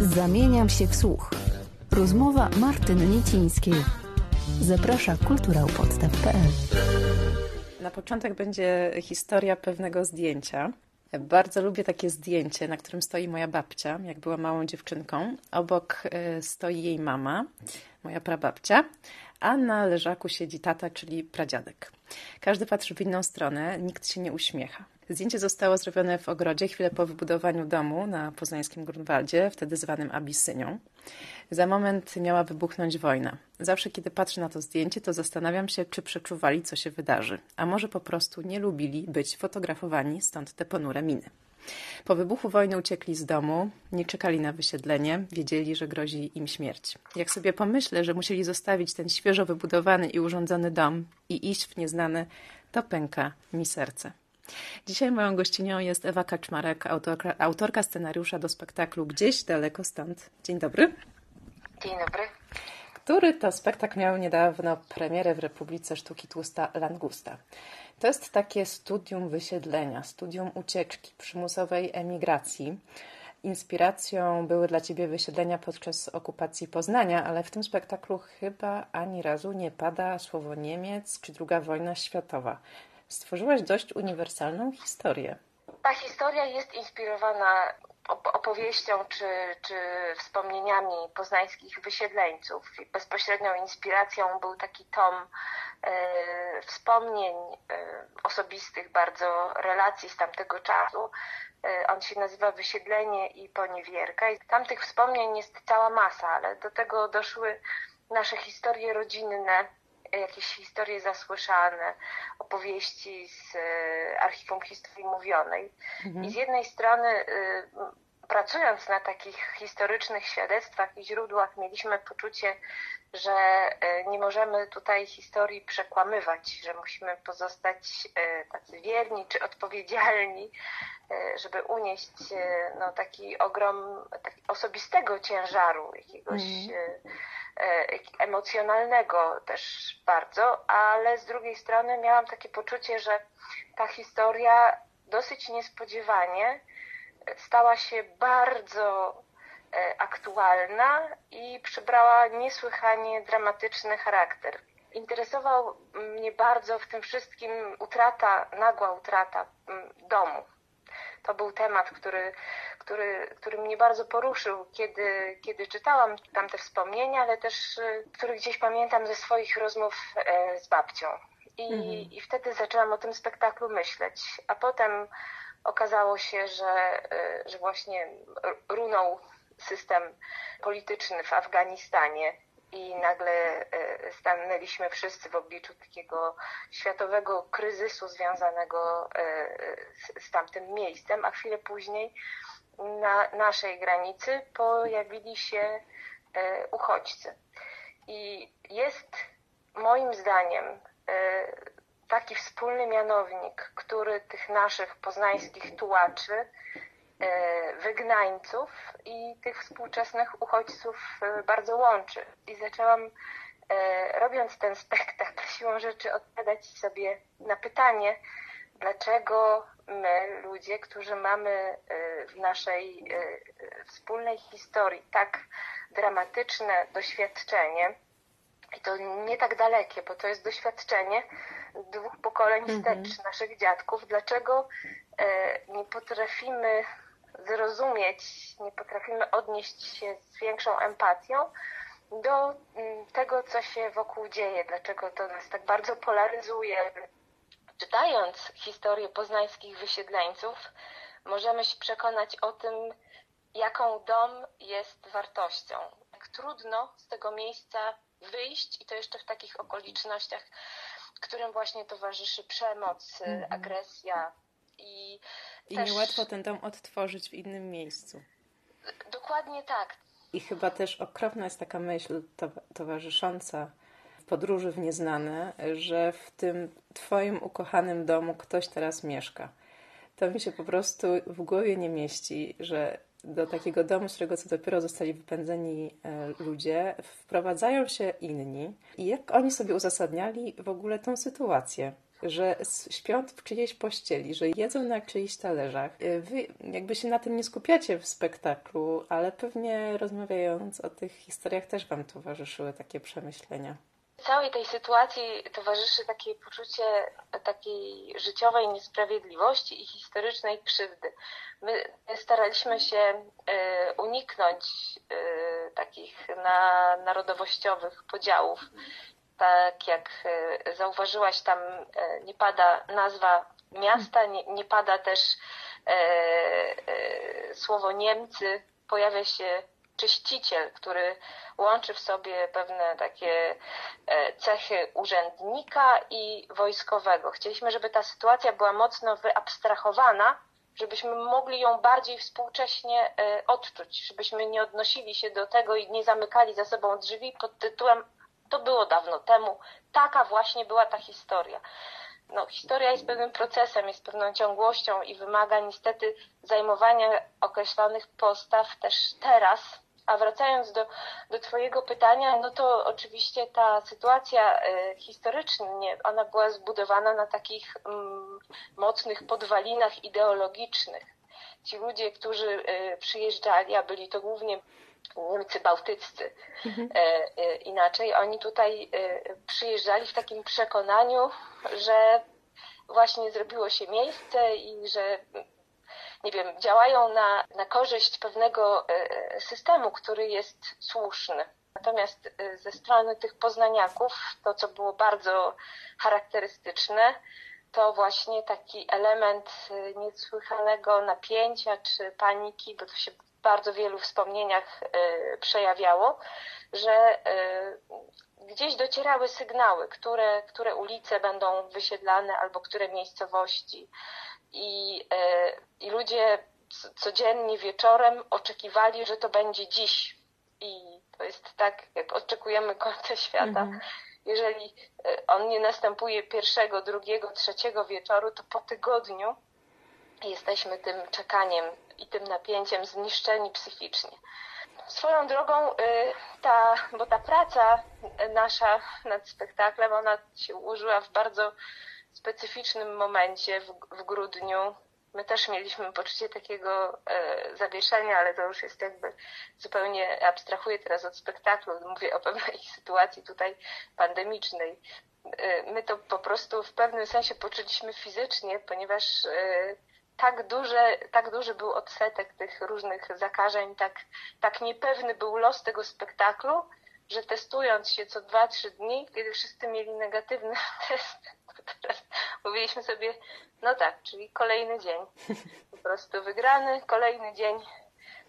Zamieniam się w słuch. Rozmowa Martyny Niecińskiej. Zaprasza kulturałpodstaw.pl Na początek będzie historia pewnego zdjęcia. Bardzo lubię takie zdjęcie, na którym stoi moja babcia, jak była małą dziewczynką. Obok e, stoi jej mama, moja prababcia, a na leżaku siedzi tata, czyli pradziadek. Każdy patrzy w inną stronę, nikt się nie uśmiecha. Zdjęcie zostało zrobione w ogrodzie chwilę po wybudowaniu domu na poznańskim Grunwaldzie, wtedy zwanym Abisynią. Za moment miała wybuchnąć wojna. Zawsze, kiedy patrzę na to zdjęcie, to zastanawiam się, czy przeczuwali, co się wydarzy, a może po prostu nie lubili być fotografowani, stąd te ponure miny. Po wybuchu wojny uciekli z domu, nie czekali na wysiedlenie, wiedzieli, że grozi im śmierć. Jak sobie pomyślę, że musieli zostawić ten świeżo wybudowany i urządzony dom i iść w nieznane, to pęka mi serce. Dzisiaj moją gościnią jest Ewa Kaczmarek, autorka, autorka scenariusza do spektaklu Gdzieś daleko stąd. Dzień dobry. Dzień dobry. Który to spektakl miał niedawno premierę w Republice Sztuki Tłusta Langusta. To jest takie studium wysiedlenia, studium ucieczki, przymusowej emigracji. Inspiracją były dla Ciebie wysiedlenia podczas okupacji Poznania, ale w tym spektaklu chyba ani razu nie pada słowo Niemiec czy II wojna światowa. Stworzyłaś dość uniwersalną historię. Ta historia jest inspirowana opowieścią czy, czy wspomnieniami poznańskich wysiedleńców. Bezpośrednią inspiracją był taki tom e, wspomnień e, osobistych, bardzo relacji z tamtego czasu. E, on się nazywa Wysiedlenie i Poniewierka. I tam tych wspomnień jest cała masa, ale do tego doszły nasze historie rodzinne, jakieś historie zasłyszane, opowieści z e, archiwum historii mówionej. Mhm. I z jednej strony e, pracując na takich historycznych świadectwach i źródłach mieliśmy poczucie, że e, nie możemy tutaj historii przekłamywać, że musimy pozostać tacy wierni czy odpowiedzialni, żeby unieść no, taki ogrom taki osobistego ciężaru, jakiegoś mm. E, emocjonalnego też bardzo, ale z drugiej strony miałam takie poczucie, że ta historia dosyć niespodziewanie stała się bardzo e, aktualna i przybrała niesłychanie dramatyczny charakter. Interesował mnie bardzo w tym wszystkim utrata, nagła utrata mm, domu. To był temat, który który, który mnie bardzo poruszył, kiedy, kiedy czytałam tamte wspomnienia, ale też y, który gdzieś pamiętam ze swoich rozmów e, z babcią. I, mhm. I wtedy zaczęłam o tym spektaklu myśleć, a potem okazało się, że, y, że właśnie runął system polityczny w Afganistanie i nagle e, stanęliśmy wszyscy w obliczu takiego światowego kryzysu związanego e, z tamtym miejscem, a chwilę później na naszej granicy pojawili się e, uchodźcy. I jest moim zdaniem e, taki wspólny mianownik, który tych naszych poznańskich tułaczy, e, wygnańców i tych współczesnych uchodźców bardzo łączy. I zaczęłam, robiąc ten spektakl, siłą rzeczy odpowiadać sobie na pytanie, dlaczego my, ludzie, którzy mamy w naszej wspólnej historii tak dramatyczne doświadczenie, i to nie tak dalekie, bo to jest doświadczenie dwóch pokoleń mhm. wstecz naszych dziadków, dlaczego nie potrafimy zrozumieć, nie potrafimy odnieść się z większą empatią do mm, tego, co się wokół dzieje, dlaczego to nas tak bardzo polaryzuje, Czytając historię poznańskich wysiedleńców, możemy się przekonać o tym, jaką dom jest wartością. Jak trudno z tego miejsca wyjść i to jeszcze w takich okolicznościach, którym właśnie towarzyszy przemoc, mhm. agresja i. I też... niełatwo ten dom odtworzyć w innym miejscu. Dokładnie tak. I chyba też okropna jest taka myśl towarzysząca podróży w nieznane, że w tym Twoim ukochanym domu ktoś teraz mieszka. To mi się po prostu w głowie nie mieści, że do takiego domu, z którego co dopiero zostali wypędzeni e, ludzie, wprowadzają się inni. I jak oni sobie uzasadniali w ogóle tą sytuację? że śpią w czyjejś pościeli, że jedzą na czyichś talerzach. Y, wy jakby się na tym nie skupiacie w spektaklu, ale pewnie rozmawiając o tych historiach też Wam towarzyszyły takie przemyślenia całej tej sytuacji towarzyszy takie poczucie takiej życiowej niesprawiedliwości i historycznej krzywdy. My staraliśmy się e, uniknąć e, takich na narodowościowych podziałów. Tak jak e, zauważyłaś, tam nie pada nazwa miasta, nie, nie pada też słowo Niemcy, pojawia się czyściciel, który łączy w sobie pewne takie e, cechy urzędnika i wojskowego. Chcieliśmy, żeby ta sytuacja była mocno wyabstrahowana, żebyśmy mogli ją bardziej współcześnie e, odczuć, żebyśmy nie odnosili się do tego i nie zamykali za sobą drzwi pod tytułem to było dawno temu, taka właśnie była ta historia. No, historia jest pewnym procesem, jest pewną ciągłością i wymaga niestety zajmowania określonych postaw też teraz, a wracając do, do Twojego pytania, no to oczywiście ta sytuacja e, historycznie, ona była zbudowana na takich mm, mocnych podwalinach ideologicznych. Ci ludzie, którzy e, przyjeżdżali, a byli to głównie Niemcy bałtyccy, mhm. E, inaczej, oni tutaj przyjeżdżali w takim przekonaniu, że właśnie zrobiło się miejsce i że nie wiem, działają na, na korzyść pewnego e, systemu, który jest słuszny. Natomiast e, ze strony tych poznaniaków, to co było bardzo charakterystyczne, to właśnie taki element e, niesłychanego napięcia czy paniki, bo to się w bardzo wielu wspomnieniach przejawiało, że gdzieś docierały sygnały, które, które ulice będą wysiedlane albo które miejscowości i, e, i ludzie codziennie wieczorem oczekiwali, że to będzie dziś. I to jest tak, jak oczekujemy końca świata. Mhm. Jeżeli e, on nie następuje pierwszego, drugiego, trzeciego wieczoru, to po tygodniu jesteśmy tym czekaniem i tym napięciem zniszczeni psychicznie. Swoją drogą, e, ta, bo ta praca nasza nad spektaklem, ona się ułożyła w bardzo specyficznym momencie w, w grudniu. My też mieliśmy poczucie takiego e, zawieszenia, ale to już jest jakby zupełnie abstrahuję teraz od spektaklu, mówię o pewnej sytuacji tutaj pandemicznej. E, my to po prostu w pewnym sensie poczuliśmy fizycznie, ponieważ e, tak, duże, tak duży był odsetek tych różnych zakażeń, tak, tak niepewny był los tego spektaklu, że testując się co 2-3 dni, kiedy wszyscy mieli negatywny test, teraz mówiliśmy sobie, no tak, czyli kolejny dzień. Po prostu wygrany, kolejny dzień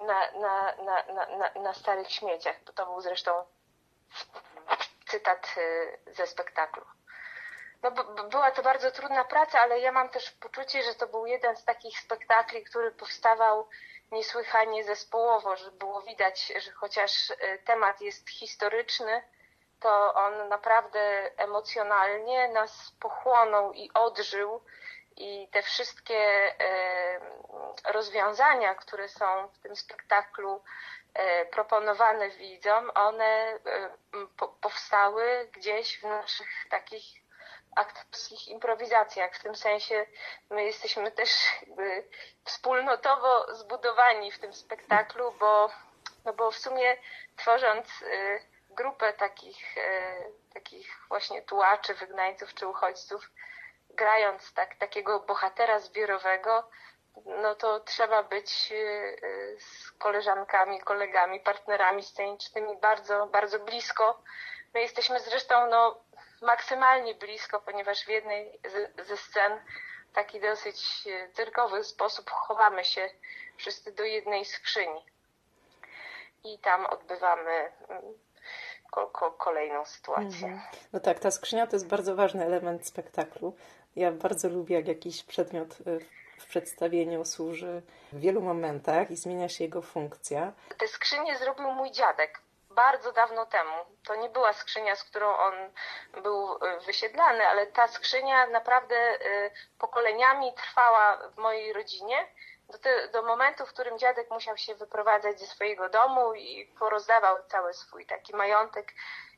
na, na, na, na, na starych śmieciach. To był zresztą cytat y, ze spektaklu. No, była to bardzo trudna praca, ale ja mam też poczucie, że to był jeden z takich spektakli, który powstawał niesłychanie zespołowo, że było widać, że chociaż y, temat jest historyczny, to on naprawdę emocjonalnie nas pochłonął i odżył i te wszystkie e, rozwiązania, które są w tym spektaklu e, proponowane widzom, one e, powstały gdzieś w naszych takich aktorskich improwizacjach. W tym sensie my jesteśmy też wspólnotowo zbudowani w tym spektaklu, bo, no bo w sumie tworząc grupę takich, e, takich właśnie tułaczy, wygnańców czy uchodźców, grając tak, takiego bohatera zbiorowego, no to trzeba być e, z koleżankami, kolegami, partnerami scenicznymi bardzo, bardzo blisko. My jesteśmy zresztą no, maksymalnie blisko, ponieważ w jednej ze scen w taki dosyć e, cyrkowy sposób chowamy się wszyscy do jednej skrzyni. I tam odbywamy mm, ko ko kolejną sytuację. Mhm. No tak, ta skrzynia to jest bardzo ważny element spektaklu. Ja bardzo lubię, jak jakiś przedmiot y, w przedstawieniu służy w wielu momentach i zmienia się jego funkcja. Te skrzynie zrobił mój dziadek bardzo dawno temu. To nie była skrzynia, z którą on był y, wysiedlany, ale ta skrzynia naprawdę y, pokoleniami trwała w mojej rodzinie do, te, do momentu, w którym dziadek musiał się wyprowadzać ze swojego domu i porozdawał cały swój taki majątek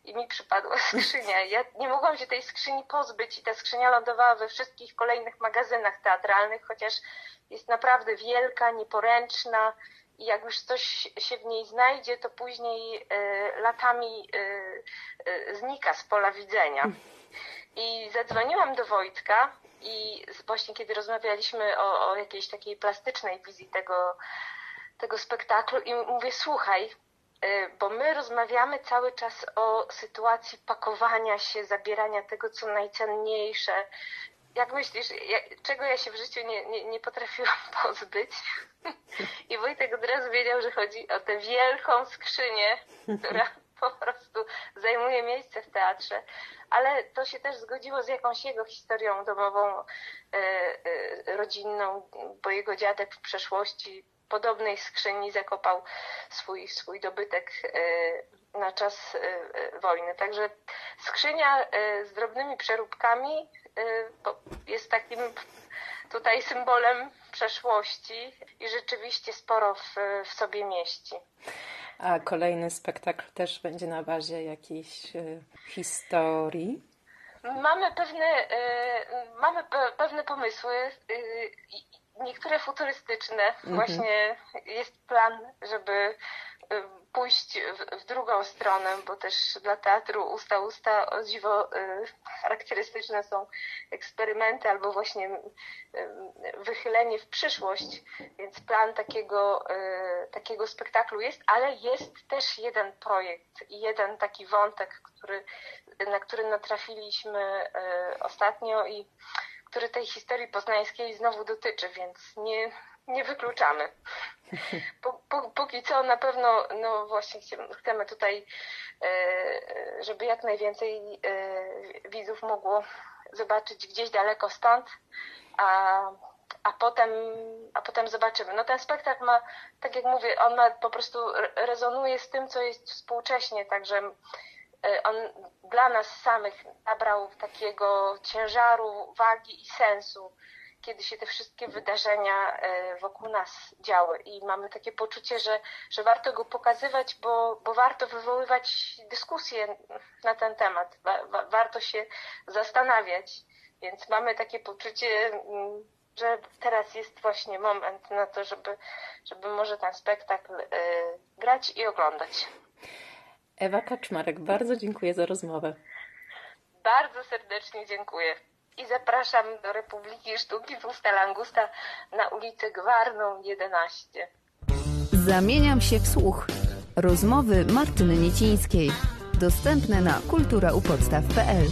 i mi przypadła skrzynia. Ja nie mogłam się tej skrzyni pozbyć i ta skrzynia lądowała we wszystkich kolejnych magazynach teatralnych, chociaż jest naprawdę wielka, nieporęczna i jak już coś się w niej znajdzie, to później y, latami y, y, znika z pola widzenia. I zadzwoniłam do Wojtka i właśnie kiedy rozmawialiśmy o, o jakiejś takiej plastycznej wizji tego, tego spektaklu i mówię, słuchaj, y, bo my rozmawiamy cały czas o sytuacji pakowania się, zabierania tego, co najcenniejsze. Jak myślisz, czego ja się w życiu nie, nie, nie potrafiłam pozbyć? I Wojtek od razu wiedział, że chodzi o tę wielką skrzynię, która po prostu zajmuje miejsce w teatrze, ale to się też zgodziło z jakąś jego historią domową, e, e, rodzinną, bo jego dziadek w przeszłości podobnej skrzyni zakopał swój, swój dobytek e, na czas wojny. Także skrzynia z drobnymi przeróbkami jest takim tutaj symbolem przeszłości i rzeczywiście sporo w, w sobie mieści. A kolejny spektakl też będzie na bazie jakiejś y, historii? Mamy pewne, y, mamy pe, pewne pomysły. Y, niektóre futurystyczne. Mhm. Właśnie jest plan, żeby pójść w, w, drugą stronę, bo też dla teatru usta usta o dziwo y, charakterystyczne są eksperymenty albo właśnie wychylenie w przyszłość, więc plan takiego, y, takiego spektaklu jest, ale jest też jeden projekt i jeden taki wątek, który, na który natrafiliśmy ostatnio i który tej historii poznańskiej znowu dotyczy, więc nie, nie wykluczamy. Póki co na pewno, no właśnie chcemy tutaj, e, żeby jak najwięcej e, widzów mogło zobaczyć gdzieś daleko stąd, a, a potem, a potem zobaczymy. No ten spektakl ma, tak jak mówię, on ma po prostu rezonuje z tym, co jest współcześnie, także e, on dla nas samych nabrał takiego ciężaru, wagi i sensu kiedy się te wszystkie wydarzenia e, wokół nas działy i mamy takie poczucie, że, że warto go pokazywać, bo, bo warto wywoływać dyskusje na ten temat, wa, warto się zastanawiać, więc mamy takie poczucie, mm, że teraz jest właśnie moment na to, żeby, żeby może ten spektakl y, grać i oglądać. Ewa Kaczmarek, bardzo dziękuję za rozmowę. Bardzo serdecznie dziękuję i zapraszam do Republiki Sztuki Fusta Langusta na ulicę Gwarną 11. Zamieniam się w słuch. Rozmowy Martyny Niecińskiej. Dostępne na kulturaupodstaw.pl